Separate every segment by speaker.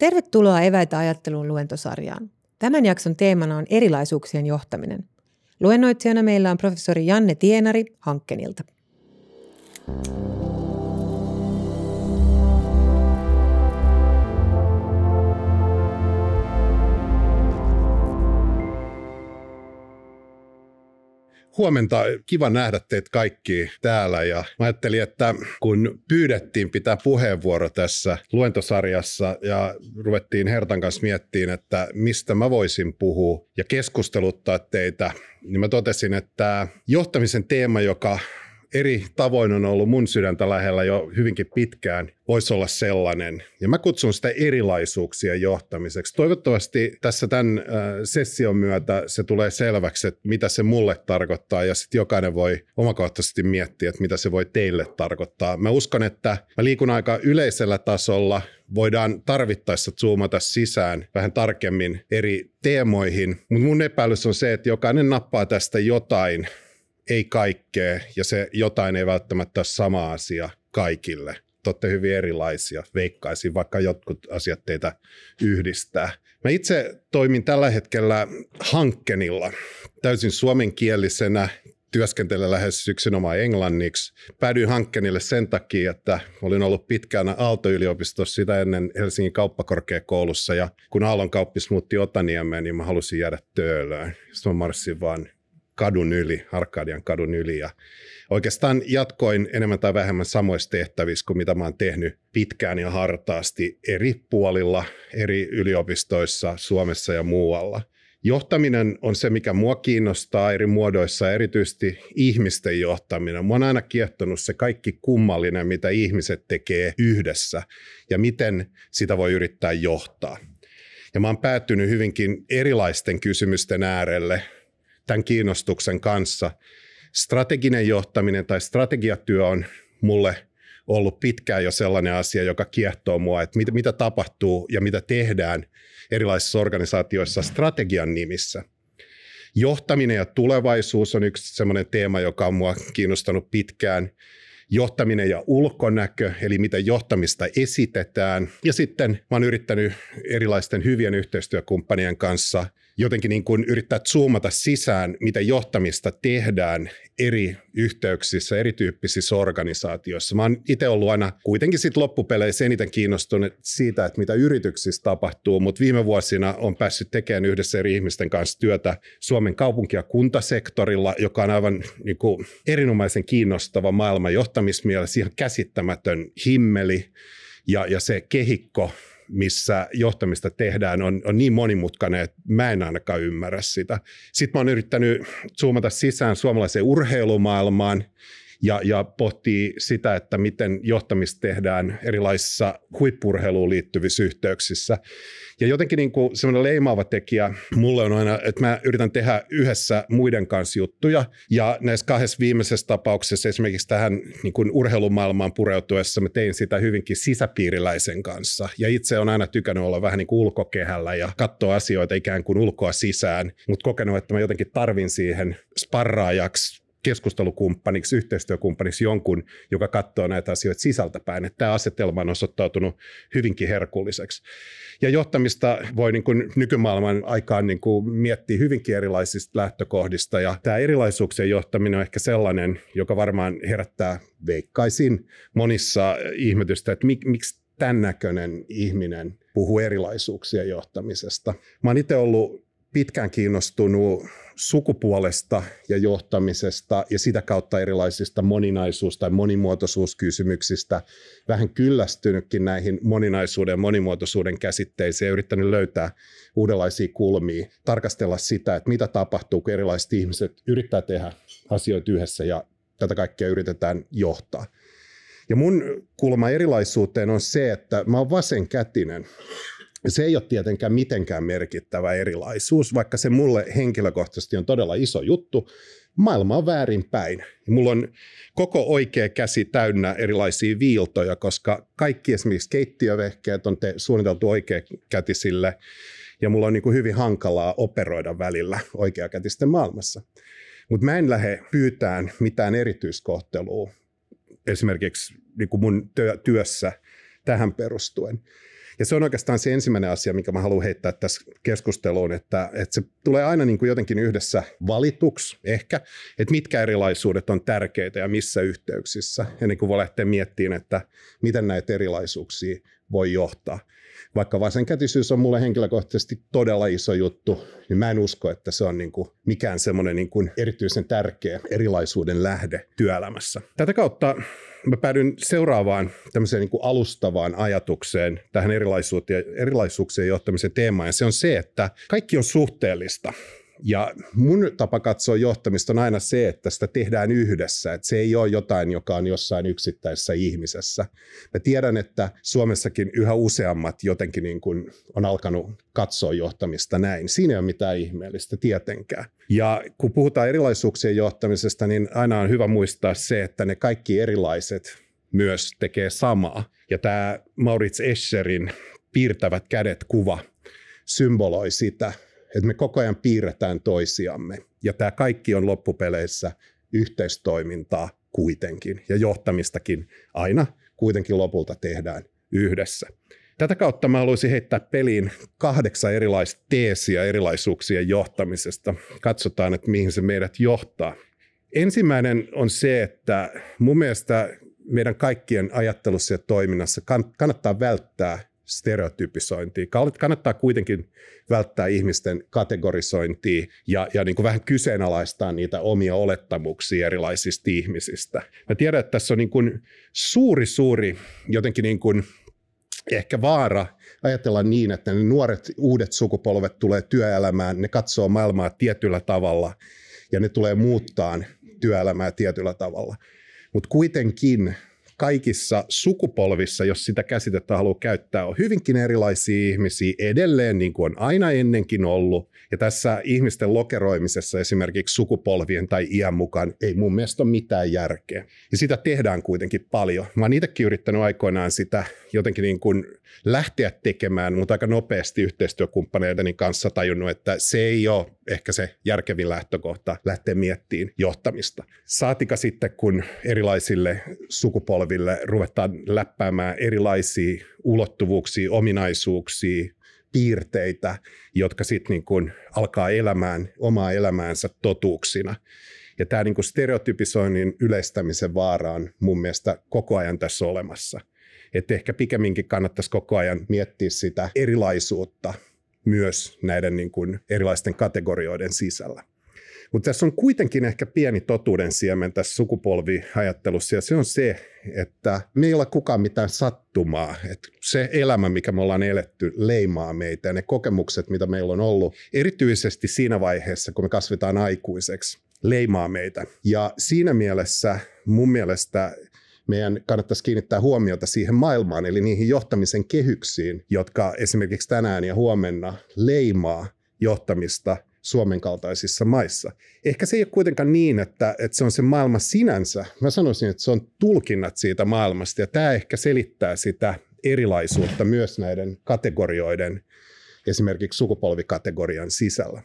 Speaker 1: Tervetuloa Eväitä ajatteluun luentosarjaan. Tämän jakson teemana on erilaisuuksien johtaminen. Luennoitsijana meillä on professori Janne Tienari Hankkenilta.
Speaker 2: Huomenta, kiva nähdä teitä kaikki täällä. Ja mä ajattelin, että kun pyydettiin pitää puheenvuoro tässä luentosarjassa ja ruvettiin Hertan kanssa miettimään, että mistä mä voisin puhua ja keskusteluttaa teitä, niin mä totesin, että johtamisen teema, joka eri tavoin on ollut mun sydäntä lähellä jo hyvinkin pitkään, voisi olla sellainen. Ja mä kutsun sitä erilaisuuksien johtamiseksi. Toivottavasti tässä tämän äh, session myötä se tulee selväksi, että mitä se mulle tarkoittaa, ja sitten jokainen voi omakohtaisesti miettiä, että mitä se voi teille tarkoittaa. Mä uskon, että mä liikun aika yleisellä tasolla, voidaan tarvittaessa zoomata sisään vähän tarkemmin eri teemoihin, mutta mun epäilys on se, että jokainen nappaa tästä jotain, ei kaikkea, ja se jotain ei välttämättä ole sama asia kaikille. Te hyvin erilaisia, veikkaisin, vaikka jotkut asiat teitä yhdistää. Mä itse toimin tällä hetkellä Hankkenilla, täysin suomenkielisenä, työskentelen lähes yksinomaan englanniksi. Päädyin Hankkenille sen takia, että olin ollut pitkään Aalto-yliopistossa sitä ennen Helsingin kauppakorkeakoulussa ja kun Aallon kauppis muutti Otaniemeen, niin mä halusin jäädä töölöön. Sitten mä marssin vaan kadun yli, Arkadian kadun yli ja oikeastaan jatkoin enemmän tai vähemmän samoissa tehtävissä kuin mitä mä oon tehnyt pitkään ja hartaasti eri puolilla, eri yliopistoissa Suomessa ja muualla. Johtaminen on se, mikä mua kiinnostaa eri muodoissa, erityisesti ihmisten johtaminen. Mua on aina kiehtonut se kaikki kummallinen, mitä ihmiset tekee yhdessä ja miten sitä voi yrittää johtaa. Ja mä oon päättynyt hyvinkin erilaisten kysymysten äärelle tämän kiinnostuksen kanssa. Strateginen johtaminen tai strategiatyö on mulle ollut pitkään jo sellainen asia, joka kiehtoo mua, että mitä, mitä tapahtuu ja mitä tehdään erilaisissa organisaatioissa strategian nimissä. Johtaminen ja tulevaisuus on yksi sellainen teema, joka on mua kiinnostanut pitkään. Johtaminen ja ulkonäkö, eli miten johtamista esitetään. Ja sitten mä oon yrittänyt erilaisten hyvien yhteistyökumppanien kanssa – jotenkin niin kuin yrittää zoomata sisään, mitä johtamista tehdään eri yhteyksissä, erityyppisissä organisaatioissa. Mä oon itse ollut aina kuitenkin sit loppupeleissä eniten kiinnostunut siitä, että mitä yrityksissä tapahtuu, mutta viime vuosina on päässyt tekemään yhdessä eri ihmisten kanssa työtä Suomen kaupunki- ja kuntasektorilla, joka on aivan niin kuin erinomaisen kiinnostava maailman johtamismielessä, ihan käsittämätön himmeli ja, ja se kehikko, missä johtamista tehdään, on, on niin monimutkainen, että mä en ainakaan ymmärrä sitä. Sitten mä oon yrittänyt zoomata sisään suomalaiseen urheilumaailmaan ja, ja pohtii sitä, että miten johtamista tehdään erilaisissa huippurheiluun liittyvissä yhteyksissä. Ja jotenkin niin kuin semmoinen leimaava tekijä mulle on aina, että mä yritän tehdä yhdessä muiden kanssa juttuja. Ja näissä kahdessa viimeisessä tapauksessa esimerkiksi tähän niin kuin urheilumaailmaan pureutuessa mä tein sitä hyvinkin sisäpiiriläisen kanssa. Ja itse on aina tykännyt olla vähän niin kuin ulkokehällä ja katsoa asioita ikään kuin ulkoa sisään, mutta kokenut, että mä jotenkin tarvin siihen sparraajaksi keskustelukumppaniksi, yhteistyökumppaniksi jonkun, joka katsoo näitä asioita sisältäpäin. Että tämä asetelma on osoittautunut hyvinkin herkulliseksi. Ja johtamista voi niin kuin nykymaailman aikaan niin kuin miettiä hyvinkin erilaisista lähtökohdista. Ja tämä erilaisuuksien johtaminen on ehkä sellainen, joka varmaan herättää veikkaisin monissa ihmetystä, että mik, miksi tämän näköinen ihminen puhuu erilaisuuksien johtamisesta. Mä oon itse ollut pitkään kiinnostunut sukupuolesta ja johtamisesta ja sitä kautta erilaisista moninaisuus- tai monimuotoisuuskysymyksistä. Vähän kyllästynytkin näihin moninaisuuden ja monimuotoisuuden käsitteisiin ja yrittänyt löytää uudenlaisia kulmia, tarkastella sitä, että mitä tapahtuu, kun erilaiset ihmiset yrittää tehdä asioita yhdessä ja tätä kaikkea yritetään johtaa. Ja mun kulma erilaisuuteen on se, että mä oon vasenkätinen se ei ole tietenkään mitenkään merkittävä erilaisuus, vaikka se mulle henkilökohtaisesti on todella iso juttu. Maailma on väärinpäin. Mulla on koko oikea käsi täynnä erilaisia viiltoja, koska kaikki esimerkiksi keittiövehkeet on te, suunniteltu oikeakätisille, ja mulla on niin kuin hyvin hankalaa operoida välillä oikeakätisten maailmassa. Mutta mä en lähde pyytään mitään erityiskohtelua esimerkiksi niin kuin mun työssä tähän perustuen. Ja se on oikeastaan se ensimmäinen asia, mikä mä haluan heittää tässä keskusteluun, että, että se tulee aina niin kuin jotenkin yhdessä valituksi ehkä, että mitkä erilaisuudet on tärkeitä ja missä yhteyksissä, ennen kuin voi lähteä miettimään, että miten näitä erilaisuuksia voi johtaa. Vaikka vasenkätisyys on mulle henkilökohtaisesti todella iso juttu, niin mä en usko, että se on niin kuin mikään semmoinen niin kuin erityisen tärkeä erilaisuuden lähde työelämässä. Tätä kautta mä päädyin seuraavaan tämmöiseen niin kuin alustavaan ajatukseen tähän erilaisuuteen, erilaisuuksien johtamisen teemaan, ja se on se, että kaikki on suhteellista. Ja mun tapa katsoa johtamista on aina se, että sitä tehdään yhdessä, että se ei ole jotain, joka on jossain yksittäisessä ihmisessä. Mä tiedän, että Suomessakin yhä useammat jotenkin niin kuin on alkanut katsoa johtamista näin. Siinä ei ole mitään ihmeellistä tietenkään. Ja kun puhutaan erilaisuuksien johtamisesta, niin aina on hyvä muistaa se, että ne kaikki erilaiset myös tekee samaa. Ja tämä Maurits Escherin piirtävät kädet kuva symboloi sitä, että me koko ajan piirretään toisiamme. Ja tämä kaikki on loppupeleissä yhteistoimintaa kuitenkin, ja johtamistakin aina kuitenkin lopulta tehdään yhdessä. Tätä kautta mä haluaisin heittää peliin kahdeksan erilaista teesiä erilaisuuksien johtamisesta. Katsotaan, että mihin se meidät johtaa. Ensimmäinen on se, että mun mielestä meidän kaikkien ajattelussa ja toiminnassa kannattaa välttää stereotypisointia. Kannattaa kuitenkin välttää ihmisten kategorisointia ja, ja niin kuin vähän kyseenalaistaa niitä omia olettamuksia erilaisista ihmisistä. Mä tiedän, että tässä on niin kuin suuri, suuri jotenkin niin kuin ehkä vaara ajatella niin, että ne nuoret uudet sukupolvet tulee työelämään, ne katsoo maailmaa tietyllä tavalla ja ne tulee muuttaa työelämää tietyllä tavalla. Mutta kuitenkin kaikissa sukupolvissa, jos sitä käsitettä haluaa käyttää, on hyvinkin erilaisia ihmisiä edelleen, niin kuin on aina ennenkin ollut. Ja tässä ihmisten lokeroimisessa esimerkiksi sukupolvien tai iän mukaan ei mun mielestä ole mitään järkeä. Ja sitä tehdään kuitenkin paljon. Mä oon itsekin yrittänyt aikoinaan sitä jotenkin niin kuin lähteä tekemään, mutta aika nopeasti yhteistyökumppaneideni kanssa tajunnut, että se ei ole ehkä se järkevin lähtökohta lähteä miettiin johtamista. Saatika sitten, kun erilaisille sukupolville ruvetaan läppäämään erilaisia ulottuvuuksia, ominaisuuksia, piirteitä, jotka sitten niin kuin alkaa elämään omaa elämäänsä totuuksina. Ja tämä niin stereotypisoinnin yleistämisen vaara on mun mielestä koko ajan tässä olemassa. Että ehkä pikemminkin kannattaisi koko ajan miettiä sitä erilaisuutta myös näiden niin kuin erilaisten kategorioiden sisällä. Mutta tässä on kuitenkin ehkä pieni totuuden siemen tässä sukupolviajattelussa, ja se on se, että me ei ole kukaan mitään sattumaa. Että se elämä, mikä me ollaan eletty, leimaa meitä, ja ne kokemukset, mitä meillä on ollut, erityisesti siinä vaiheessa, kun me kasvetaan aikuiseksi, leimaa meitä. Ja siinä mielessä mun mielestä meidän kannattaisi kiinnittää huomiota siihen maailmaan, eli niihin johtamisen kehyksiin, jotka esimerkiksi tänään ja huomenna leimaa johtamista Suomen kaltaisissa maissa. Ehkä se ei ole kuitenkaan niin, että, että se on se maailma sinänsä. Mä sanoisin, että se on tulkinnat siitä maailmasta, ja tämä ehkä selittää sitä erilaisuutta myös näiden kategorioiden, esimerkiksi sukupolvikategorian sisällä.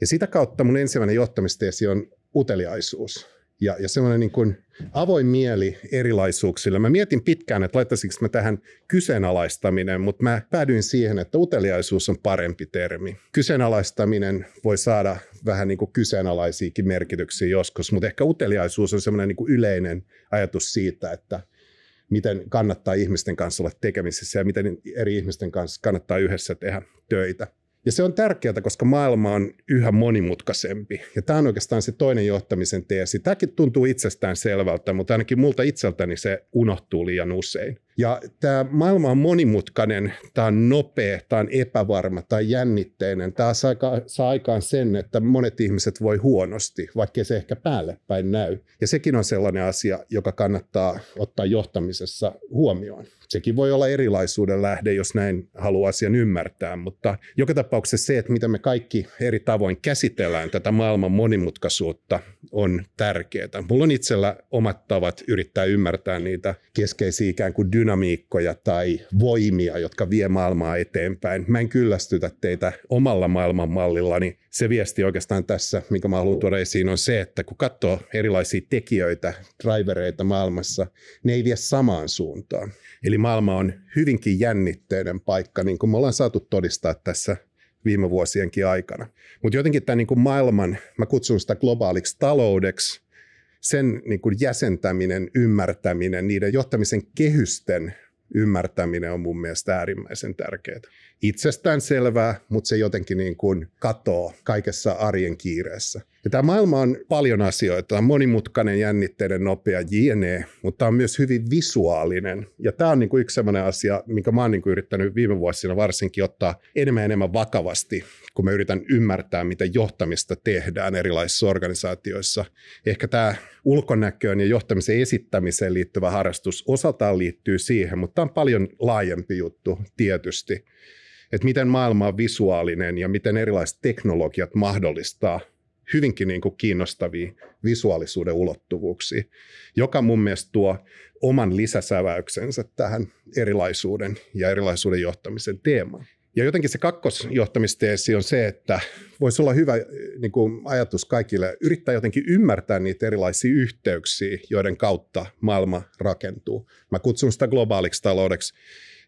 Speaker 2: Ja sitä kautta mun ensimmäinen johtamisteesi on uteliaisuus ja, ja semmoinen niin kuin avoin mieli erilaisuuksille. Mä mietin pitkään, että laittaisinko mä tähän kyseenalaistaminen, mutta mä päädyin siihen, että uteliaisuus on parempi termi. Kyseenalaistaminen voi saada vähän niin kuin kyseenalaisiakin merkityksiä joskus, mutta ehkä uteliaisuus on semmoinen niin yleinen ajatus siitä, että miten kannattaa ihmisten kanssa olla tekemisissä ja miten eri ihmisten kanssa kannattaa yhdessä tehdä töitä. Ja se on tärkeää, koska maailma on yhä monimutkaisempi. Ja tämä on oikeastaan se toinen johtamisen teesi. Tämäkin tuntuu itsestään selvältä, mutta ainakin multa itseltäni se unohtuu liian usein. Ja tämä maailma on monimutkainen, tämä on nopea, tämä on epävarma, tämä on jännitteinen. Tämä saa, saa aikaan sen, että monet ihmiset voi huonosti, vaikka se ehkä päälle päin näy. Ja sekin on sellainen asia, joka kannattaa ottaa johtamisessa huomioon. Sekin voi olla erilaisuuden lähde, jos näin haluaa asian ymmärtää, mutta joka tapauksessa se, että miten me kaikki eri tavoin käsitellään tätä maailman monimutkaisuutta, on tärkeää. Mulla on itsellä omat tavat yrittää ymmärtää niitä keskeisiä ikään kuin dynamiikkoja tai voimia, jotka vie maailmaa eteenpäin. Mä en kyllästytä teitä omalla maailmanmallillani. Se viesti oikeastaan tässä, mikä mä haluan tuoda esiin, on se, että kun katsoo erilaisia tekijöitä, drivereita maailmassa, ne ei vie samaan suuntaan. Eli maailma on hyvinkin jännitteinen paikka, niin kuin me ollaan saatu todistaa tässä viime vuosienkin aikana. Mutta jotenkin tämä niin maailman, mä kutsun sitä globaaliksi taloudeksi, sen niin kuin jäsentäminen, ymmärtäminen, niiden johtamisen kehysten ymmärtäminen on mun mielestä äärimmäisen tärkeää. Itsestään selvää, mutta se jotenkin niin kuin katoo kaikessa arjen kiireessä. Ja tämä maailma on paljon asioita. Tämä on monimutkainen, jännitteiden, nopea, jne, mutta tämä on myös hyvin visuaalinen. Ja tämä on niin kuin yksi sellainen asia, minkä mä oon niin kuin yrittänyt viime vuosina varsinkin ottaa enemmän ja enemmän vakavasti, kun mä yritän ymmärtää, miten johtamista tehdään erilaisissa organisaatioissa. Ehkä tämä ulkonäköön ja johtamisen esittämiseen liittyvä harrastus osaltaan liittyy siihen, mutta tämä on paljon laajempi juttu tietysti että miten maailma on visuaalinen ja miten erilaiset teknologiat mahdollistaa hyvinkin niin kuin kiinnostavia visuaalisuuden ulottuvuuksia, joka mun mielestä tuo oman lisäsäväyksensä tähän erilaisuuden ja erilaisuuden johtamisen teemaan. Ja jotenkin se kakkosjohtamisteesi on se, että voisi olla hyvä niin kuin ajatus kaikille yrittää jotenkin ymmärtää niitä erilaisia yhteyksiä, joiden kautta maailma rakentuu. Mä kutsun sitä globaaliksi taloudeksi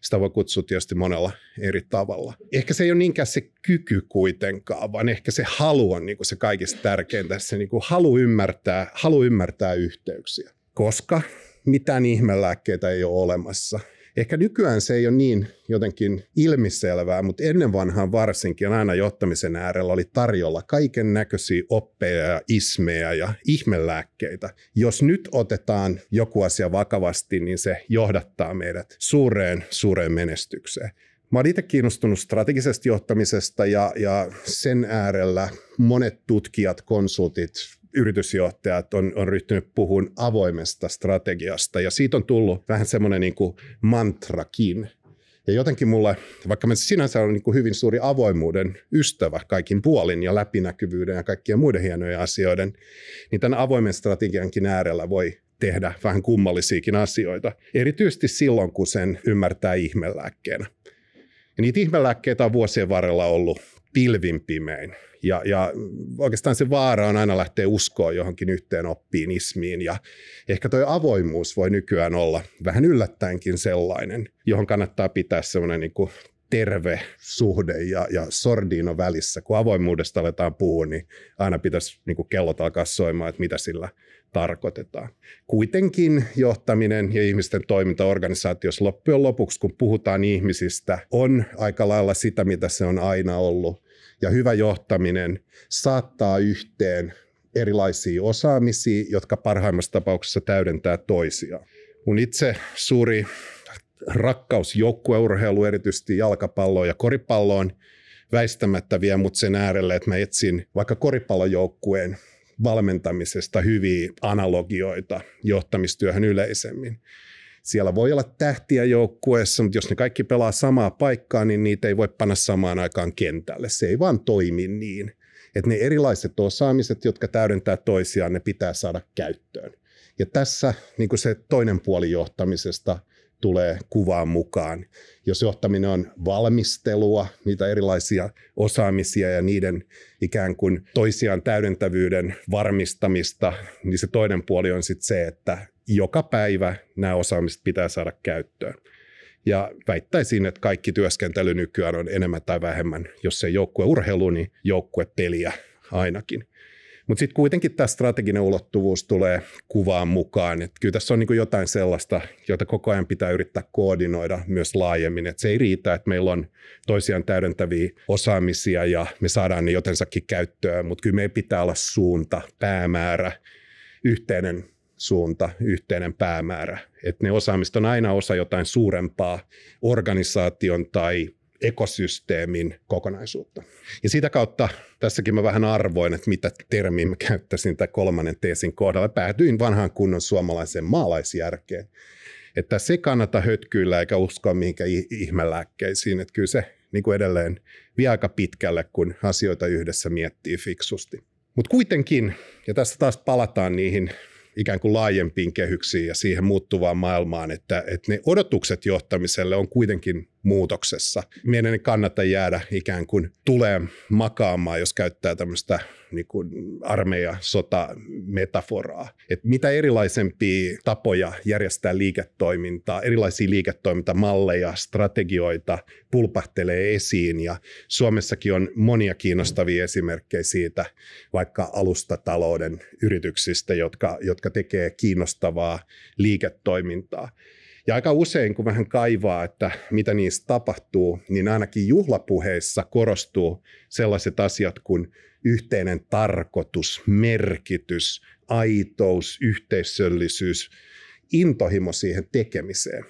Speaker 2: sitä voi kutsua tietysti monella eri tavalla. Ehkä se ei ole niinkään se kyky kuitenkaan, vaan ehkä se halu on niin kuin se kaikista tärkeintä, se niin kuin halu, ymmärtää, halu ymmärtää yhteyksiä. Koska mitään ihmelääkkeitä ei ole olemassa – Ehkä nykyään se ei ole niin jotenkin ilmiselvää, mutta ennen vanhaan varsinkin aina johtamisen äärellä oli tarjolla kaiken näköisiä oppeja ja ismeja ja ihmelääkkeitä. Jos nyt otetaan joku asia vakavasti, niin se johdattaa meidät suureen, suureen menestykseen. Mä olen itse kiinnostunut strategisesta johtamisesta ja, ja sen äärellä monet tutkijat, konsultit, yritysjohtajat on, on ryhtynyt puhumaan avoimesta strategiasta ja siitä on tullut vähän semmoinen niin mantrakin. Ja jotenkin mulle, vaikka mä sinänsä olen niin hyvin suuri avoimuuden ystävä kaikin puolin ja läpinäkyvyyden ja kaikkien muiden hienojen asioiden, niin tämän avoimen strategiankin äärellä voi tehdä vähän kummallisiakin asioita. Erityisesti silloin, kun sen ymmärtää ihmelääkkeenä. Ja niitä ihmelääkkeitä on vuosien varrella ollut pilvin pimein. Ja, ja oikeastaan se vaara on aina lähteä uskoa johonkin yhteen oppiin, ismiin. Ja ehkä tuo avoimuus voi nykyään olla vähän yllättäenkin sellainen, johon kannattaa pitää semmoinen niin kuin terve suhde ja, ja sordiino välissä. Kun avoimuudesta aletaan puhua, niin aina pitäisi niin kuin kellot alkaa soimaan, että mitä sillä tarkoitetaan. Kuitenkin johtaminen ja ihmisten toiminta organisaatiossa loppujen lopuksi, kun puhutaan ihmisistä, on aika lailla sitä, mitä se on aina ollut ja hyvä johtaminen saattaa yhteen erilaisia osaamisia, jotka parhaimmassa tapauksessa täydentää toisiaan. Mun itse suuri rakkaus joukkueurheilu, erityisesti jalkapalloon ja koripalloon, väistämättä vie mut sen äärelle, että mä etsin vaikka koripallojoukkueen valmentamisesta hyviä analogioita johtamistyöhön yleisemmin. Siellä voi olla tähtiä joukkueessa, mutta jos ne kaikki pelaa samaa paikkaa, niin niitä ei voi panna samaan aikaan kentälle. Se ei vaan toimi niin. Että ne erilaiset osaamiset, jotka täydentää toisiaan, ne pitää saada käyttöön. Ja tässä niin kuin se toinen puoli johtamisesta tulee kuvaan mukaan. Jos johtaminen on valmistelua, niitä erilaisia osaamisia ja niiden ikään kuin toisiaan täydentävyyden varmistamista, niin se toinen puoli on sitten se, että joka päivä nämä osaamiset pitää saada käyttöön. Ja väittäisin, että kaikki työskentely nykyään on enemmän tai vähemmän, jos ei joukkueurheilu, niin joukkuepeliä ainakin. Mutta sitten kuitenkin tämä strateginen ulottuvuus tulee kuvaan mukaan. Et kyllä tässä on niinku jotain sellaista, jota koko ajan pitää yrittää koordinoida myös laajemmin. Et se ei riitä, että meillä on toisiaan täydentäviä osaamisia ja me saadaan ne jotensakin käyttöön, mutta kyllä meidän pitää olla suunta, päämäärä, yhteinen suunta, yhteinen päämäärä. Että ne osaamista on aina osa jotain suurempaa organisaation tai ekosysteemin kokonaisuutta. Ja sitä kautta tässäkin mä vähän arvoin, että mitä termiä mä käyttäisin tämän kolmannen teesin kohdalla. Päätyin vanhaan kunnon suomalaiseen maalaisjärkeen. Että se kannata hötkyillä eikä uskoa mihinkään ihmelääkkeisiin. Että kyllä se niin kuin edelleen vie aika pitkälle, kun asioita yhdessä miettii fiksusti. Mutta kuitenkin, ja tässä taas palataan niihin ikään kuin laajempiin kehyksiin ja siihen muuttuvaan maailmaan, että, että ne odotukset johtamiselle on kuitenkin muutoksessa. Meidän ei kannata jäädä ikään kuin tulee makaamaan, jos käyttää tämmöistä niin kuin armeija sota metaforaa. Et mitä erilaisempia tapoja järjestää liiketoimintaa, erilaisia liiketoimintamalleja, strategioita pulpahtelee esiin ja Suomessakin on monia kiinnostavia esimerkkejä siitä, vaikka alustatalouden yrityksistä, jotka, jotka tekee kiinnostavaa liiketoimintaa. Ja aika usein, kun vähän kaivaa, että mitä niistä tapahtuu, niin ainakin juhlapuheissa korostuu sellaiset asiat kuin yhteinen tarkoitus, merkitys, aitous, yhteisöllisyys, intohimo siihen tekemiseen.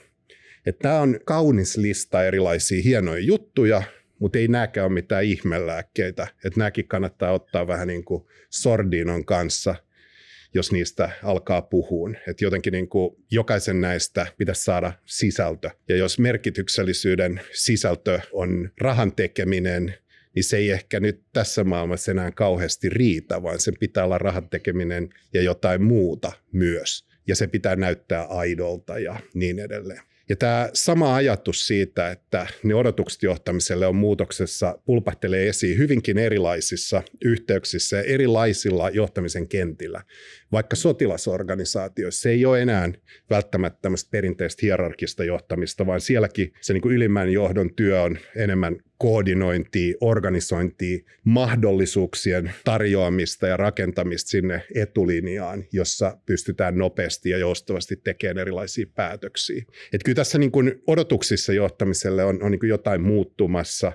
Speaker 2: Tämä on kaunis lista erilaisia hienoja juttuja, mutta ei nämäkään ole mitään ihmelääkkeitä. Että nämäkin kannattaa ottaa vähän niin kuin sordinon kanssa, jos niistä alkaa puhua. Että jotenkin niin kuin jokaisen näistä pitäisi saada sisältö. Ja jos merkityksellisyyden sisältö on rahan tekeminen, niin se ei ehkä nyt tässä maailmassa enää kauheasti riitä, vaan sen pitää olla rahan tekeminen ja jotain muuta myös. Ja se pitää näyttää aidolta ja niin edelleen. Ja tämä sama ajatus siitä, että ne odotukset johtamiselle on muutoksessa, pulpahtelee esiin hyvinkin erilaisissa yhteyksissä ja erilaisilla johtamisen kentillä. Vaikka sotilasorganisaatioissa se ei ole enää välttämättä tämmöistä perinteistä hierarkista johtamista, vaan sielläkin se niin ylimmän johdon työ on enemmän koordinointia, organisointia, mahdollisuuksien tarjoamista ja rakentamista sinne etulinjaan, jossa pystytään nopeasti ja joustavasti tekemään erilaisia päätöksiä. Et kyllä tässä niin kuin odotuksissa johtamiselle on, on niin kuin jotain muuttumassa,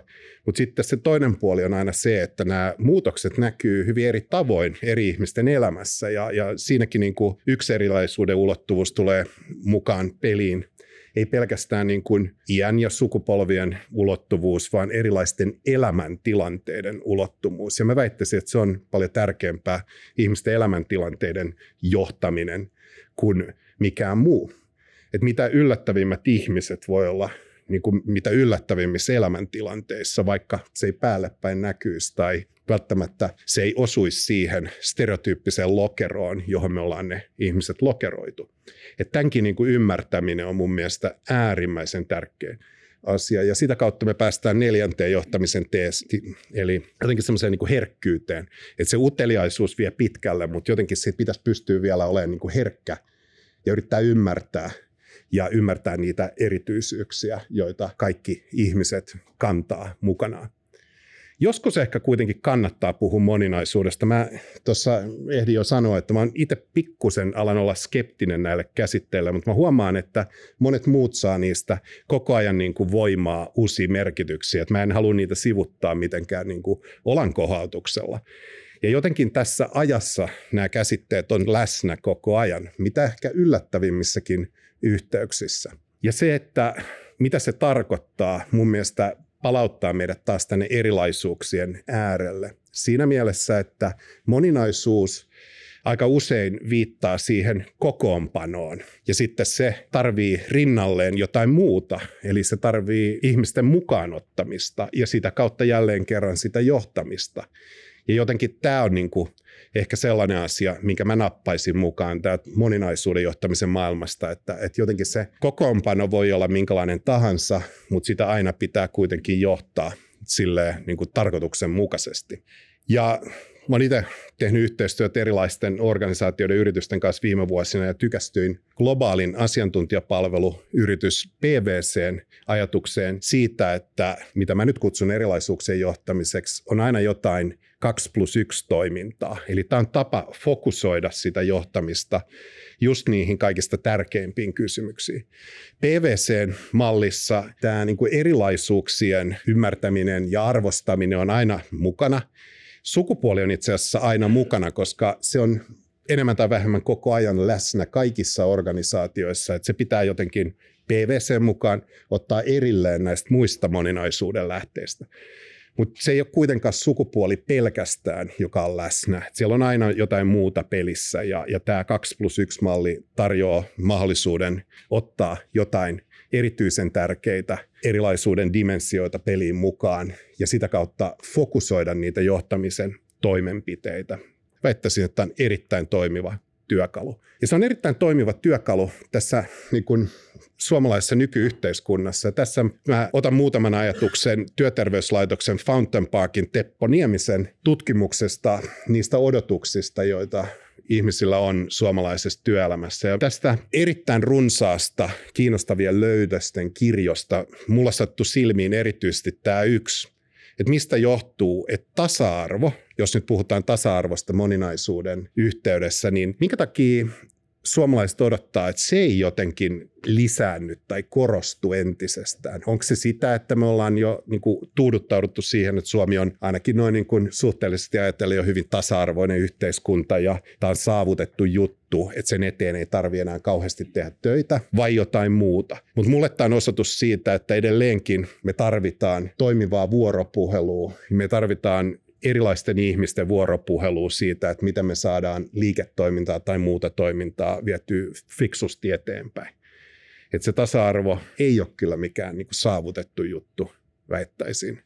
Speaker 2: mutta sitten se toinen puoli on aina se, että nämä muutokset näkyy hyvin eri tavoin eri ihmisten elämässä ja, ja siinäkin niin kuin yksi erilaisuuden ulottuvuus tulee mukaan peliin ei pelkästään niin kuin iän ja sukupolvien ulottuvuus, vaan erilaisten elämäntilanteiden ulottuvuus. Ja mä väittäisin, että se on paljon tärkeämpää ihmisten elämäntilanteiden johtaminen kuin mikään muu. Että mitä yllättävimmät ihmiset voi olla niin kuin mitä yllättävimmissä elämäntilanteissa, vaikka se ei päälle päin näkyisi tai välttämättä se ei osuisi siihen stereotyyppiseen lokeroon, johon me ollaan ne ihmiset lokeroitu. Et tämänkin niin kuin ymmärtäminen on mun mielestä äärimmäisen tärkeä asia. Ja sitä kautta me päästään neljänteen johtamisen teesti, eli jotenkin semmoiseen niin herkkyyteen. Että se uteliaisuus vie pitkälle, mutta jotenkin se pitäisi pystyä vielä olemaan niin kuin herkkä ja yrittää ymmärtää ja ymmärtää niitä erityisyyksiä, joita kaikki ihmiset kantaa mukanaan. Joskus ehkä kuitenkin kannattaa puhua moninaisuudesta. Mä tuossa ehdin jo sanoa, että mä oon itse pikkusen alan olla skeptinen näille käsitteille, mutta mä huomaan, että monet muut saa niistä koko ajan niin kuin voimaa, uusia merkityksiä. Mä en halua niitä sivuttaa mitenkään niin kuin olankohautuksella. Ja jotenkin tässä ajassa nämä käsitteet on läsnä koko ajan, mitä ehkä yllättävimmissäkin yhteyksissä. Ja se, että mitä se tarkoittaa, mun mielestä palauttaa meidät taas tänne erilaisuuksien äärelle. Siinä mielessä, että moninaisuus aika usein viittaa siihen kokoonpanoon. Ja sitten se tarvii rinnalleen jotain muuta, eli se tarvii ihmisten mukaanottamista ja sitä kautta jälleen kerran sitä johtamista. Ja jotenkin tämä on niin kuin ehkä sellainen asia, minkä mä nappaisin mukaan tämä moninaisuuden johtamisen maailmasta, että, että jotenkin se kokoonpano voi olla minkälainen tahansa, mutta sitä aina pitää kuitenkin johtaa sille niin kuin tarkoituksenmukaisesti. Ja Mä olen itse tehnyt yhteistyötä erilaisten organisaatioiden yritysten kanssa viime vuosina ja tykästyin globaalin asiantuntijapalveluyritys PVCn ajatukseen siitä, että mitä mä nyt kutsun erilaisuuksien johtamiseksi, on aina jotain 2 plus 1 toimintaa. Eli tämä on tapa fokusoida sitä johtamista just niihin kaikista tärkeimpiin kysymyksiin. PVCn mallissa tämä niin kuin erilaisuuksien ymmärtäminen ja arvostaminen on aina mukana. Sukupuoli on itse asiassa aina mukana, koska se on enemmän tai vähemmän koko ajan läsnä kaikissa organisaatioissa, että se pitää jotenkin PVC mukaan ottaa erilleen näistä muista moninaisuuden lähteistä. Mutta se ei ole kuitenkaan sukupuoli pelkästään, joka on läsnä. Siellä on aina jotain muuta pelissä ja, ja tämä 2 plus 1 malli tarjoaa mahdollisuuden ottaa jotain erityisen tärkeitä erilaisuuden dimensioita peliin mukaan ja sitä kautta fokusoida niitä johtamisen toimenpiteitä. Väittäisin, että tämä on erittäin toimiva työkalu. Ja se on erittäin toimiva työkalu tässä niin kuin suomalaisessa nykyyhteiskunnassa. Tässä mä otan muutaman ajatuksen työterveyslaitoksen Fountain Parkin Teppo Niemisen tutkimuksesta niistä odotuksista, joita ihmisillä on suomalaisessa työelämässä. Ja tästä erittäin runsaasta kiinnostavien löydösten kirjosta mulla sattu silmiin erityisesti tämä yksi, että mistä johtuu, että tasa-arvo, jos nyt puhutaan tasa-arvosta moninaisuuden yhteydessä, niin minkä takia suomalaiset odottaa, että se ei jotenkin lisäänny tai korostu entisestään? Onko se sitä, että me ollaan jo niin kuin, tuuduttauduttu siihen, että Suomi on ainakin noin niin kuin, suhteellisesti ajatellen jo hyvin tasa-arvoinen yhteiskunta ja tämä on saavutettu juttu, että sen eteen ei tarvi enää kauheasti tehdä töitä vai jotain muuta. Mutta mulle tämä on osoitus siitä, että edelleenkin me tarvitaan toimivaa vuoropuhelua, me tarvitaan erilaisten ihmisten vuoropuhelua siitä, että miten me saadaan liiketoimintaa tai muuta toimintaa vietyä fiksusti eteenpäin. Että se tasa-arvo ei ole kyllä mikään niin kuin saavutettu juttu, väittäisin,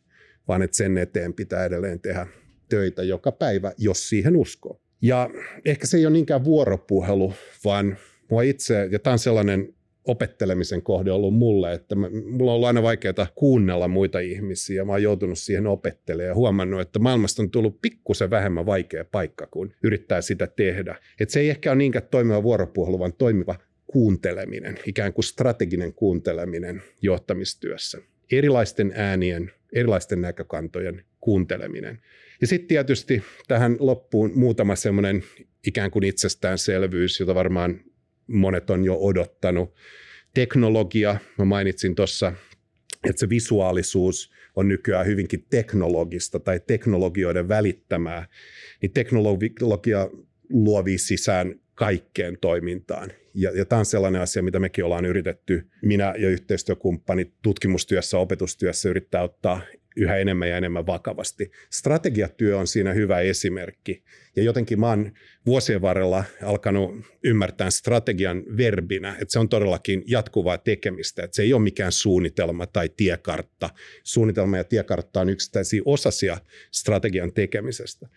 Speaker 2: vaan että sen eteen pitää edelleen tehdä töitä joka päivä, jos siihen uskoo. Ja ehkä se ei ole niinkään vuoropuhelu, vaan mua itse, ja tämä on sellainen opettelemisen kohde ollut mulle, että mulla on ollut aina vaikeaa kuunnella muita ihmisiä. Mä oon joutunut siihen opettelemaan ja huomannut, että maailmasta on tullut pikkusen vähemmän vaikea paikka, kun yrittää sitä tehdä. Et se ei ehkä ole niinkään toimiva vuoropuhelu, vaan toimiva kuunteleminen, ikään kuin strateginen kuunteleminen johtamistyössä. Erilaisten äänien, erilaisten näkökantojen kuunteleminen. Ja sitten tietysti tähän loppuun muutama semmoinen ikään kuin itsestäänselvyys, jota varmaan monet on jo odottanut. Teknologia, mä mainitsin tuossa, että se visuaalisuus on nykyään hyvinkin teknologista tai teknologioiden välittämää, niin teknologia luovii sisään kaikkeen toimintaan. Ja, ja tämä on sellainen asia, mitä mekin ollaan yritetty, minä ja yhteistyökumppanit tutkimustyössä, opetustyössä yrittää ottaa yhä enemmän ja enemmän vakavasti. Strategiatyö on siinä hyvä esimerkki. Ja jotenkin mä oon vuosien varrella alkanut ymmärtää strategian verbinä, että se on todellakin jatkuvaa tekemistä, että se ei ole mikään suunnitelma tai tiekartta. Suunnitelma ja tiekartta on yksittäisiä osasia strategian tekemisestä.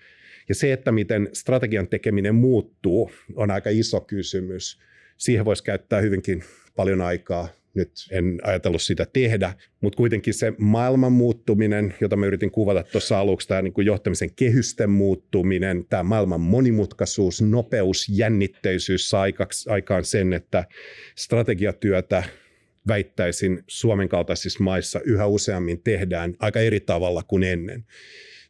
Speaker 2: Ja se, että miten strategian tekeminen muuttuu, on aika iso kysymys. Siihen voisi käyttää hyvinkin paljon aikaa nyt en ajatellut sitä tehdä, mutta kuitenkin se maailman muuttuminen, jota mä yritin kuvata tuossa aluksi, tämä niin kuin johtamisen kehysten muuttuminen, tämä maailman monimutkaisuus, nopeus, jännitteisyys saa aikaan sen, että strategiatyötä väittäisin Suomen kaltaisissa maissa yhä useammin tehdään aika eri tavalla kuin ennen.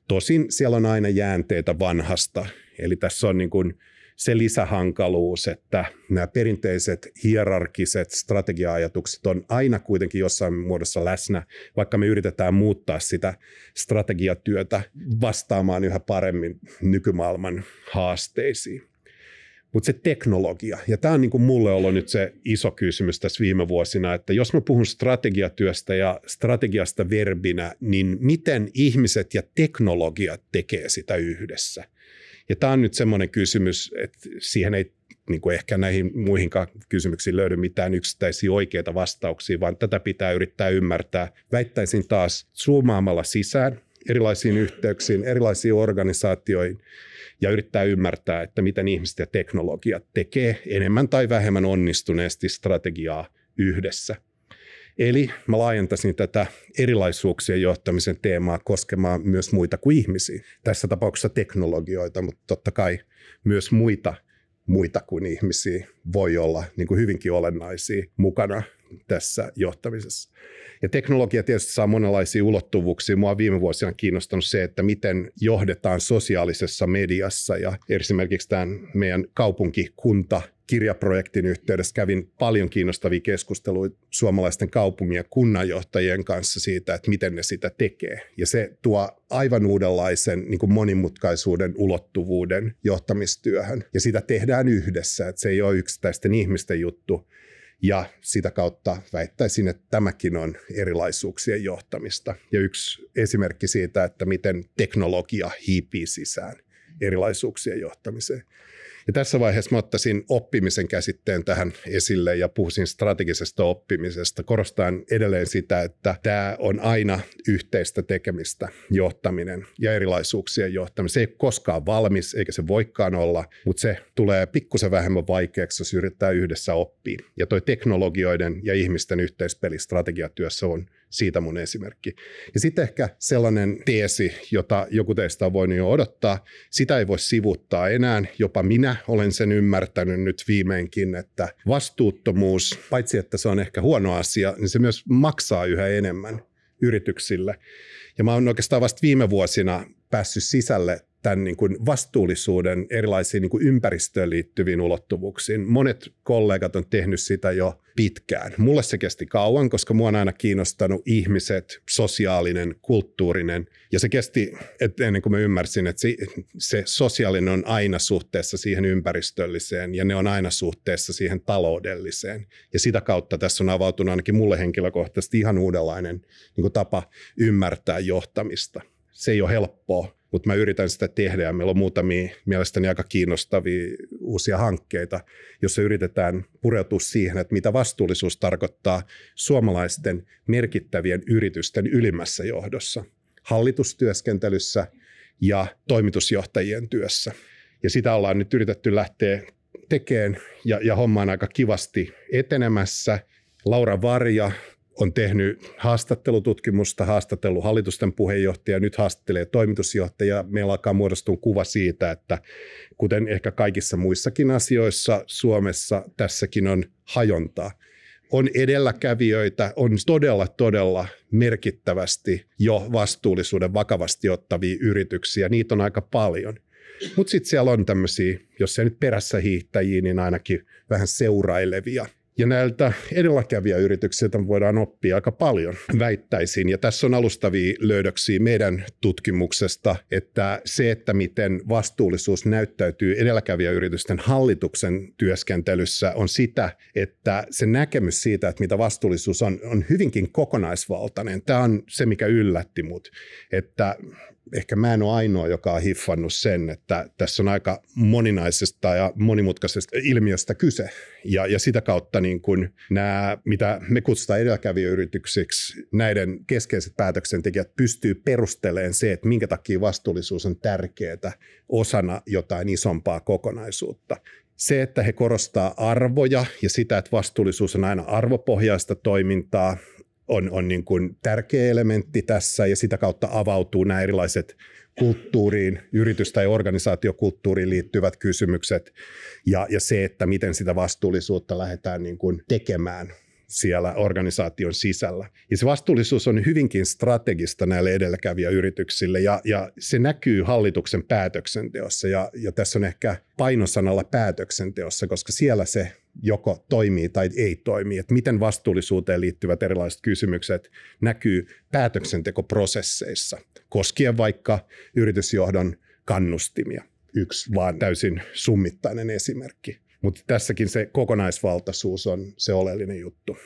Speaker 2: Tosin siellä on aina jäänteitä vanhasta, eli tässä on niin kuin se lisähankaluus, että nämä perinteiset hierarkiset strategia-ajatukset on aina kuitenkin jossain muodossa läsnä, vaikka me yritetään muuttaa sitä strategiatyötä vastaamaan yhä paremmin nykymaailman haasteisiin. Mutta se teknologia, ja tämä on niin kuin mulle ollut nyt se iso kysymys tässä viime vuosina, että jos mä puhun strategiatyöstä ja strategiasta verbinä, niin miten ihmiset ja teknologiat tekee sitä yhdessä? Ja tämä on nyt semmoinen kysymys, että siihen ei niin kuin ehkä näihin muihin kysymyksiin löydy mitään yksittäisiä oikeita vastauksia, vaan tätä pitää yrittää ymmärtää. Väittäisin taas zoomaamalla sisään erilaisiin yhteyksiin, erilaisiin organisaatioihin ja yrittää ymmärtää, että miten ihmiset ja teknologiat tekee enemmän tai vähemmän onnistuneesti strategiaa yhdessä. Eli mä laajentaisin tätä erilaisuuksien johtamisen teemaa koskemaan myös muita kuin ihmisiä. Tässä tapauksessa teknologioita, mutta totta kai myös muita, muita kuin ihmisiä voi olla niin kuin hyvinkin olennaisia mukana tässä johtamisessa. Ja teknologia tietysti saa monenlaisia ulottuvuuksia. Mua on viime vuosina kiinnostanut se, että miten johdetaan sosiaalisessa mediassa ja esimerkiksi tämän meidän kaupunkikunta kirjaprojektin yhteydessä kävin paljon kiinnostavia keskusteluja suomalaisten kaupungin ja kunnanjohtajien kanssa siitä, että miten ne sitä tekee. Ja se tuo aivan uudenlaisen niin kuin monimutkaisuuden ulottuvuuden johtamistyöhön. Ja sitä tehdään yhdessä, että se ei ole yksittäisten ihmisten juttu, ja sitä kautta väittäisin, että tämäkin on erilaisuuksien johtamista. Ja yksi esimerkki siitä, että miten teknologia hiipii sisään erilaisuuksien johtamiseen. Ja tässä vaiheessa mä ottaisin oppimisen käsitteen tähän esille ja puhuisin strategisesta oppimisesta. Korostan edelleen sitä, että tämä on aina yhteistä tekemistä, johtaminen ja erilaisuuksien johtaminen. Se ei ole koskaan valmis, eikä se voikaan olla, mutta se tulee pikkusen vähemmän vaikeaksi, jos yrittää yhdessä oppia. Ja toi teknologioiden ja ihmisten yhteispeli strategiatyössä on siitä mun esimerkki. Ja sitten ehkä sellainen teesi, jota joku teistä on voinut jo odottaa, sitä ei voi sivuttaa enää. Jopa minä olen sen ymmärtänyt nyt viimeinkin, että vastuuttomuus, paitsi että se on ehkä huono asia, niin se myös maksaa yhä enemmän yrityksille. Ja mä oon oikeastaan vasta viime vuosina päässyt sisälle tämän niin kuin vastuullisuuden erilaisiin niin kuin ympäristöön liittyviin ulottuvuuksiin. Monet kollegat on tehnyt sitä jo pitkään. Mulle se kesti kauan, koska mua on aina kiinnostanut ihmiset, sosiaalinen, kulttuurinen. Ja se kesti, että ennen kuin mä ymmärsin, että se, sosiaalinen on aina suhteessa siihen ympäristölliseen ja ne on aina suhteessa siihen taloudelliseen. Ja sitä kautta tässä on avautunut ainakin mulle henkilökohtaisesti ihan uudenlainen niin kuin tapa ymmärtää johtamista. Se ei ole helppoa, mutta mä yritän sitä tehdä ja meillä on muutamia mielestäni aika kiinnostavia uusia hankkeita, joissa yritetään pureutua siihen, että mitä vastuullisuus tarkoittaa suomalaisten merkittävien yritysten ylimmässä johdossa, hallitustyöskentelyssä ja toimitusjohtajien työssä. Ja sitä ollaan nyt yritetty lähteä tekemään ja, ja homma on aika kivasti etenemässä. Laura Varja, on tehnyt haastattelututkimusta, haastatellut hallitusten puheenjohtaja, nyt haastattelee toimitusjohtaja. Meillä alkaa muodostua kuva siitä, että kuten ehkä kaikissa muissakin asioissa Suomessa, tässäkin on hajontaa. On edelläkävijöitä, on todella, todella merkittävästi jo vastuullisuuden vakavasti ottavia yrityksiä. Niitä on aika paljon. Mutta sitten siellä on tämmöisiä, jos ei nyt perässä hiihtäjiä, niin ainakin vähän seurailevia – ja näiltä edelläkävijäyrityksiltä voidaan oppia aika paljon, väittäisin. Ja tässä on alustavia löydöksiä meidän tutkimuksesta, että se, että miten vastuullisuus näyttäytyy edelläkävijäyritysten hallituksen työskentelyssä, on sitä, että se näkemys siitä, että mitä vastuullisuus on, on hyvinkin kokonaisvaltainen. Tämä on se, mikä yllätti mut, että ehkä mä en ole ainoa, joka on hiffannut sen, että tässä on aika moninaisesta ja monimutkaisesta ilmiöstä kyse. Ja, ja sitä kautta niin kuin nämä, mitä me kutsutaan edelläkävijäyrityksiksi, näiden keskeiset päätöksentekijät pystyy perustelemaan se, että minkä takia vastuullisuus on tärkeää osana jotain isompaa kokonaisuutta se, että he korostaa arvoja ja sitä, että vastuullisuus on aina arvopohjaista toimintaa, on, on niin kuin tärkeä elementti tässä ja sitä kautta avautuu nämä erilaiset kulttuuriin, yritys- tai organisaatiokulttuuriin liittyvät kysymykset ja, ja se, että miten sitä vastuullisuutta lähdetään niin kuin tekemään siellä organisaation sisällä. Ja se vastuullisuus on hyvinkin strategista näille edelläkävijäyrityksille ja, ja se näkyy hallituksen päätöksenteossa ja, ja tässä on ehkä painosanalla päätöksenteossa, koska siellä se joko toimii tai ei toimi, että miten vastuullisuuteen liittyvät erilaiset kysymykset näkyy päätöksentekoprosesseissa, koskien vaikka yritysjohdon kannustimia. Yksi vaan täysin summittainen esimerkki. Mutta tässäkin se kokonaisvaltaisuus on se oleellinen juttu.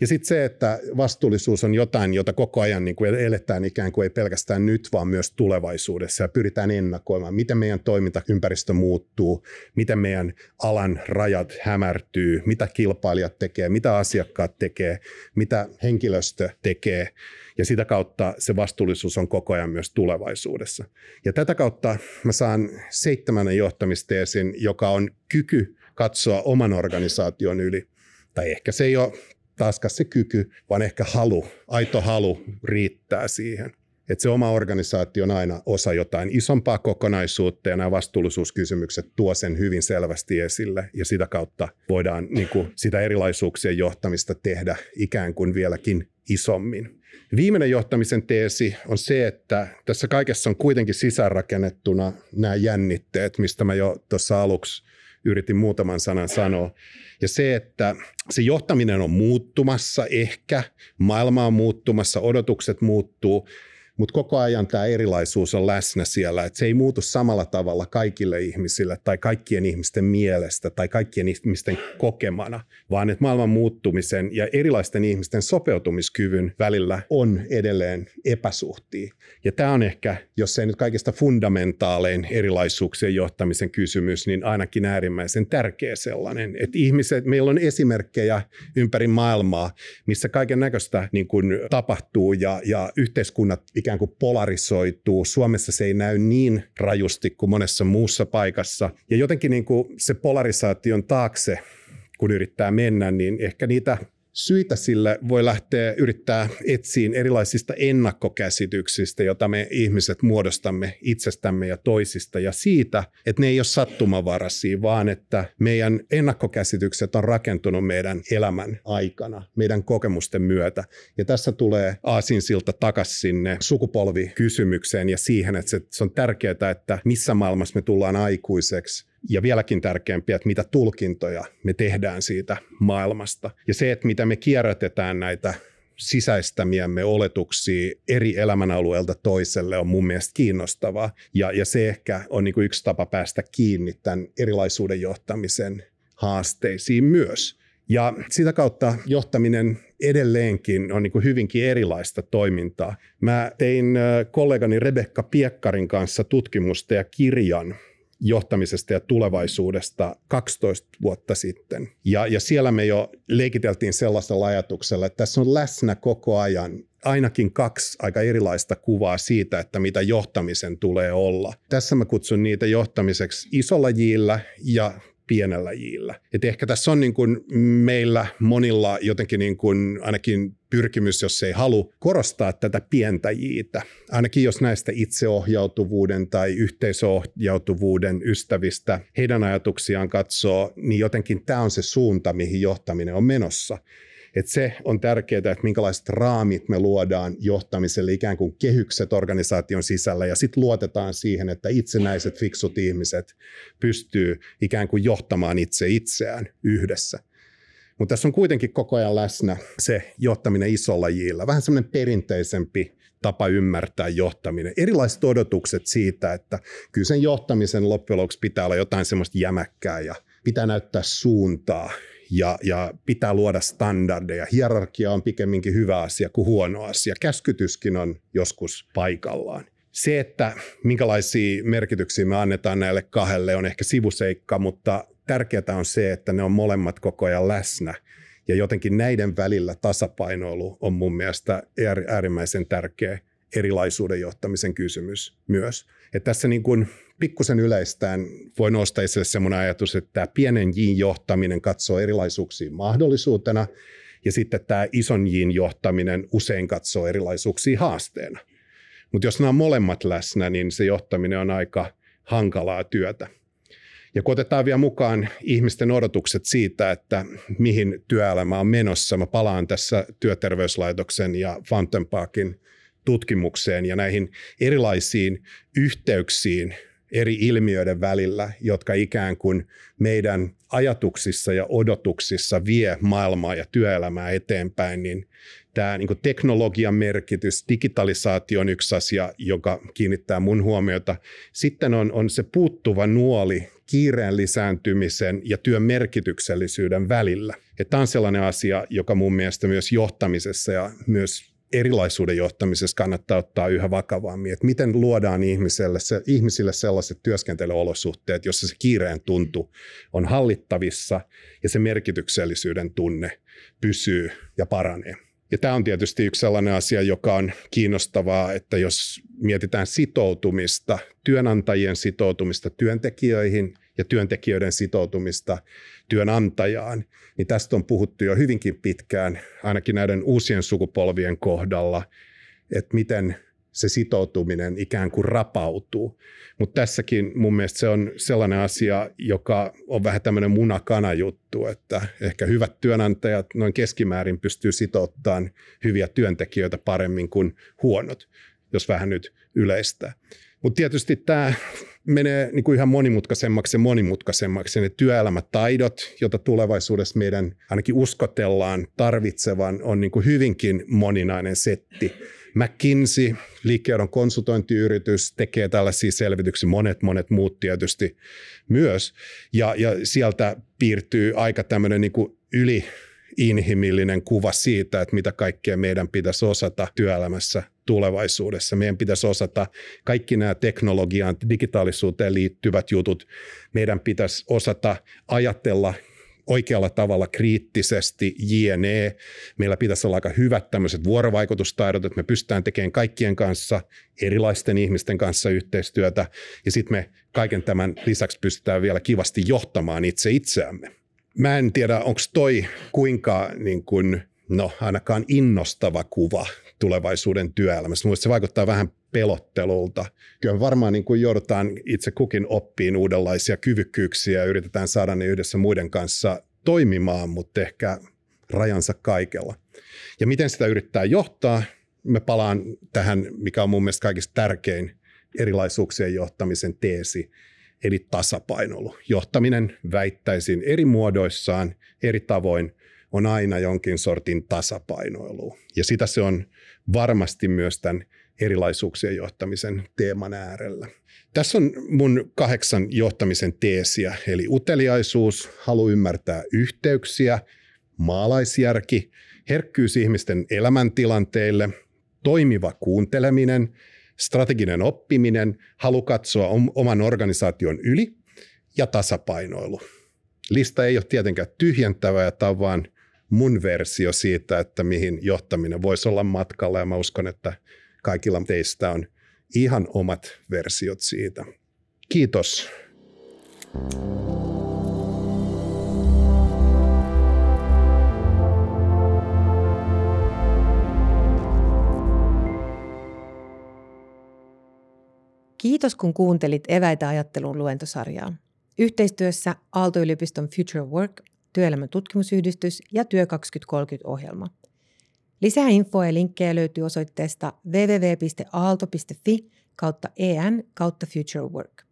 Speaker 2: Ja sitten se, että vastuullisuus on jotain, jota koko ajan niin kuin eletään ikään kuin ei pelkästään nyt, vaan myös tulevaisuudessa ja pyritään ennakoimaan, miten meidän toimintaympäristö muuttuu, miten meidän alan rajat hämärtyy, mitä kilpailijat tekee, mitä asiakkaat tekee, mitä henkilöstö tekee ja sitä kautta se vastuullisuus on koko ajan myös tulevaisuudessa. Ja tätä kautta mä saan seitsemännen johtamisteesin, joka on kyky katsoa oman organisaation yli. Tai ehkä se ei ole taaskaan se kyky, vaan ehkä halu, aito halu riittää siihen. Että se oma organisaatio on aina osa jotain isompaa kokonaisuutta ja nämä vastuullisuuskysymykset tuo sen hyvin selvästi esille ja sitä kautta voidaan niin kuin, sitä erilaisuuksien johtamista tehdä ikään kuin vieläkin isommin. Viimeinen johtamisen teesi on se, että tässä kaikessa on kuitenkin sisäänrakennettuna nämä jännitteet, mistä mä jo tuossa aluksi yritin muutaman sanan sanoa. Ja se, että se johtaminen on muuttumassa ehkä, maailma on muuttumassa, odotukset muuttuu, mutta koko ajan tämä erilaisuus on läsnä siellä, että se ei muutu samalla tavalla kaikille ihmisille tai kaikkien ihmisten mielestä tai kaikkien ihmisten kokemana, vaan että maailman muuttumisen ja erilaisten ihmisten sopeutumiskyvyn välillä on edelleen epäsuhtia. Ja tämä on ehkä, jos ei nyt kaikista fundamentaalein erilaisuuksien johtamisen kysymys, niin ainakin äärimmäisen tärkeä sellainen, että ihmiset, meillä on esimerkkejä ympäri maailmaa, missä kaiken näköistä niin tapahtuu ja, ja yhteiskunnat ikään kuin polarisoituu. Suomessa se ei näy niin rajusti kuin monessa muussa paikassa. Ja jotenkin niin kuin se polarisaation taakse, kun yrittää mennä, niin ehkä niitä syitä sille voi lähteä yrittää etsiä erilaisista ennakkokäsityksistä, joita me ihmiset muodostamme itsestämme ja toisista ja siitä, että ne ei ole sattumavaraisia, vaan että meidän ennakkokäsitykset on rakentunut meidän elämän aikana, meidän kokemusten myötä. Ja tässä tulee aasinsilta takaisin sinne sukupolvikysymykseen ja siihen, että se on tärkeää, että missä maailmassa me tullaan aikuiseksi, ja vieläkin tärkeämpiä, että mitä tulkintoja me tehdään siitä maailmasta. Ja se, että mitä me kierrätetään näitä sisäistämiämme oletuksia eri elämänalueelta toiselle on mun mielestä kiinnostavaa. Ja, ja se ehkä on niin yksi tapa päästä kiinni tämän erilaisuuden johtamisen haasteisiin myös. Ja sitä kautta johtaminen edelleenkin on niin hyvinkin erilaista toimintaa. Mä tein kollegani Rebekka Piekkarin kanssa tutkimusta ja kirjan johtamisesta ja tulevaisuudesta 12 vuotta sitten. Ja, ja siellä me jo leikiteltiin sellaisella ajatuksella, että tässä on läsnä koko ajan ainakin kaksi aika erilaista kuvaa siitä, että mitä johtamisen tulee olla. Tässä mä kutsun niitä johtamiseksi isolla jillä ja pienellä jillä. Et ehkä tässä on niin kuin meillä monilla jotenkin niin kuin ainakin pyrkimys, jos ei halua korostaa tätä pientä jiitä. Ainakin jos näistä itseohjautuvuuden tai yhteisöohjautuvuuden ystävistä heidän ajatuksiaan katsoo, niin jotenkin tämä on se suunta, mihin johtaminen on menossa. Et se on tärkeää, että minkälaiset raamit me luodaan johtamiselle, ikään kuin kehykset organisaation sisällä, ja sitten luotetaan siihen, että itsenäiset, fiksut ihmiset pystyy ikään kuin johtamaan itse itseään yhdessä. Mutta tässä on kuitenkin koko ajan läsnä se johtaminen isolla jillä, vähän semmoinen perinteisempi tapa ymmärtää johtaminen. Erilaiset odotukset siitä, että kyllä sen johtamisen loppujen lopuksi pitää olla jotain semmoista jämäkkää ja pitää näyttää suuntaa ja, ja pitää luoda standardeja. Hierarkia on pikemminkin hyvä asia kuin huono asia. Käskytyskin on joskus paikallaan. Se, että minkälaisia merkityksiä me annetaan näille kahdelle on ehkä sivuseikka, mutta tärkeää on se, että ne on molemmat koko ajan läsnä. Ja jotenkin näiden välillä tasapainoilu on mun mielestä äärimmäisen tärkeä erilaisuuden johtamisen kysymys myös. Et tässä niin kuin pikkusen yleistään voi nostaa esille sellainen ajatus, että tämä pienen jin johtaminen katsoo erilaisuuksia mahdollisuutena, ja sitten tämä ison jin johtaminen usein katsoo erilaisuuksia haasteena. Mutta jos nämä on molemmat läsnä, niin se johtaminen on aika hankalaa työtä. Ja kun otetaan vielä mukaan ihmisten odotukset siitä, että mihin työelämä on menossa, mä palaan tässä työterveyslaitoksen ja Fountain Parkin tutkimukseen ja näihin erilaisiin yhteyksiin eri ilmiöiden välillä, jotka ikään kuin meidän ajatuksissa ja odotuksissa vie maailmaa ja työelämää eteenpäin, niin tämä niin teknologian merkitys, digitalisaatio on yksi asia, joka kiinnittää mun huomiota. Sitten on, on se puuttuva nuoli kiireen lisääntymisen ja työn merkityksellisyyden välillä. Tämä on sellainen asia, joka mun mielestä myös johtamisessa ja myös erilaisuuden johtamisessa kannattaa ottaa yhä vakavammin, että miten luodaan ihmiselle, se, ihmisille sellaiset työskentelyolosuhteet, jossa se kiireen tuntu on hallittavissa ja se merkityksellisyyden tunne pysyy ja paranee. Ja tämä on tietysti yksi sellainen asia, joka on kiinnostavaa, että jos mietitään sitoutumista, työnantajien sitoutumista työntekijöihin ja työntekijöiden sitoutumista työnantajaan, niin tästä on puhuttu jo hyvinkin pitkään, ainakin näiden uusien sukupolvien kohdalla, että miten se sitoutuminen ikään kuin rapautuu. Mutta tässäkin mun mielestä se on sellainen asia, joka on vähän tämmöinen munakana juttu, että ehkä hyvät työnantajat noin keskimäärin pystyy sitouttamaan hyviä työntekijöitä paremmin kuin huonot, jos vähän nyt yleistää. Mutta tietysti tämä menee niin kuin ihan monimutkaisemmaksi ja monimutkaisemmaksi. Ne työelämätaidot, joita tulevaisuudessa meidän ainakin uskotellaan tarvitsevan, on niin kuin hyvinkin moninainen setti. McKinsey, liikkeedon konsultointiyritys, tekee tällaisia selvityksiä, monet monet muut tietysti myös. Ja, ja sieltä piirtyy aika tämmöinen niin kuin yli inhimillinen kuva siitä, että mitä kaikkea meidän pitäisi osata työelämässä tulevaisuudessa. Meidän pitäisi osata kaikki nämä teknologiaan, digitaalisuuteen liittyvät jutut. Meidän pitäisi osata ajatella oikealla tavalla kriittisesti, jne. Meillä pitäisi olla aika hyvät tämmöiset vuorovaikutustaidot, että me pystytään tekemään kaikkien kanssa, erilaisten ihmisten kanssa yhteistyötä, ja sitten me kaiken tämän lisäksi pystytään vielä kivasti johtamaan itse itseämme. Mä en tiedä, onko toi kuinka niin kun, no ainakaan innostava kuva tulevaisuuden työelämässä. Mielestäni se vaikuttaa vähän pelottelulta. Kyllä varmaan niin kuin joudutaan itse kukin oppiin uudenlaisia kyvykkyyksiä ja yritetään saada ne yhdessä muiden kanssa toimimaan, mutta ehkä rajansa kaikella. Ja miten sitä yrittää johtaa? Me palaan tähän, mikä on mun mielestä kaikista tärkein erilaisuuksien johtamisen teesi, eli tasapainoilu. Johtaminen väittäisin eri muodoissaan, eri tavoin, on aina jonkin sortin tasapainoilu. Ja sitä se on varmasti myös tämän erilaisuuksien johtamisen teeman äärellä. Tässä on mun kahdeksan johtamisen teesiä, eli uteliaisuus, halu ymmärtää yhteyksiä, maalaisjärki, herkkyys ihmisten elämäntilanteille, toimiva kuunteleminen, strateginen oppiminen, halu katsoa oman organisaation yli ja tasapainoilu. Lista ei ole tietenkään tyhjentävä ja tämä on vaan mun versio siitä, että mihin johtaminen voisi olla matkalla ja mä uskon, että kaikilla teistä on ihan omat versiot siitä. Kiitos.
Speaker 1: Kiitos kun kuuntelit Eväitä ajattelun luentosarjaa. Yhteistyössä Aalto-yliopiston Future Work, työelämän tutkimusyhdistys ja Työ 2030-ohjelma – Lisää infoa ja linkkejä löytyy osoitteesta www.aalto.fi kautta en kautta future work.